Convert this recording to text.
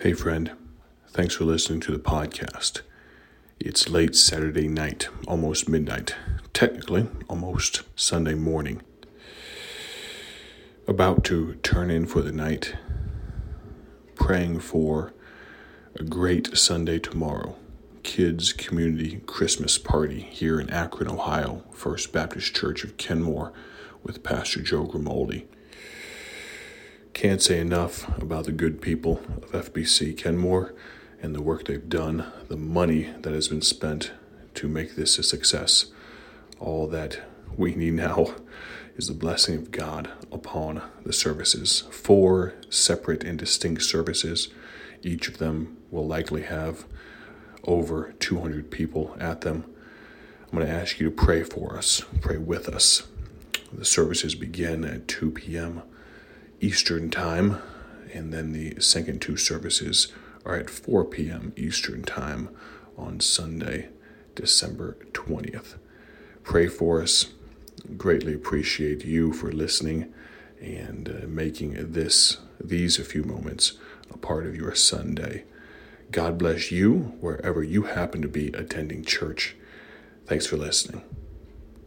Hey, friend. Thanks for listening to the podcast. It's late Saturday night, almost midnight. Technically, almost Sunday morning. About to turn in for the night. Praying for a great Sunday tomorrow. Kids Community Christmas Party here in Akron, Ohio, First Baptist Church of Kenmore with Pastor Joe Grimaldi. Can't say enough about the good people of FBC Kenmore and the work they've done, the money that has been spent to make this a success. All that we need now is the blessing of God upon the services. Four separate and distinct services. Each of them will likely have over 200 people at them. I'm going to ask you to pray for us, pray with us. The services begin at 2 p.m. Eastern Time, and then the second two services are at 4 p.m. Eastern Time on Sunday, December 20th. Pray for us. Greatly appreciate you for listening and uh, making this these a few moments a part of your Sunday. God bless you wherever you happen to be attending church. Thanks for listening.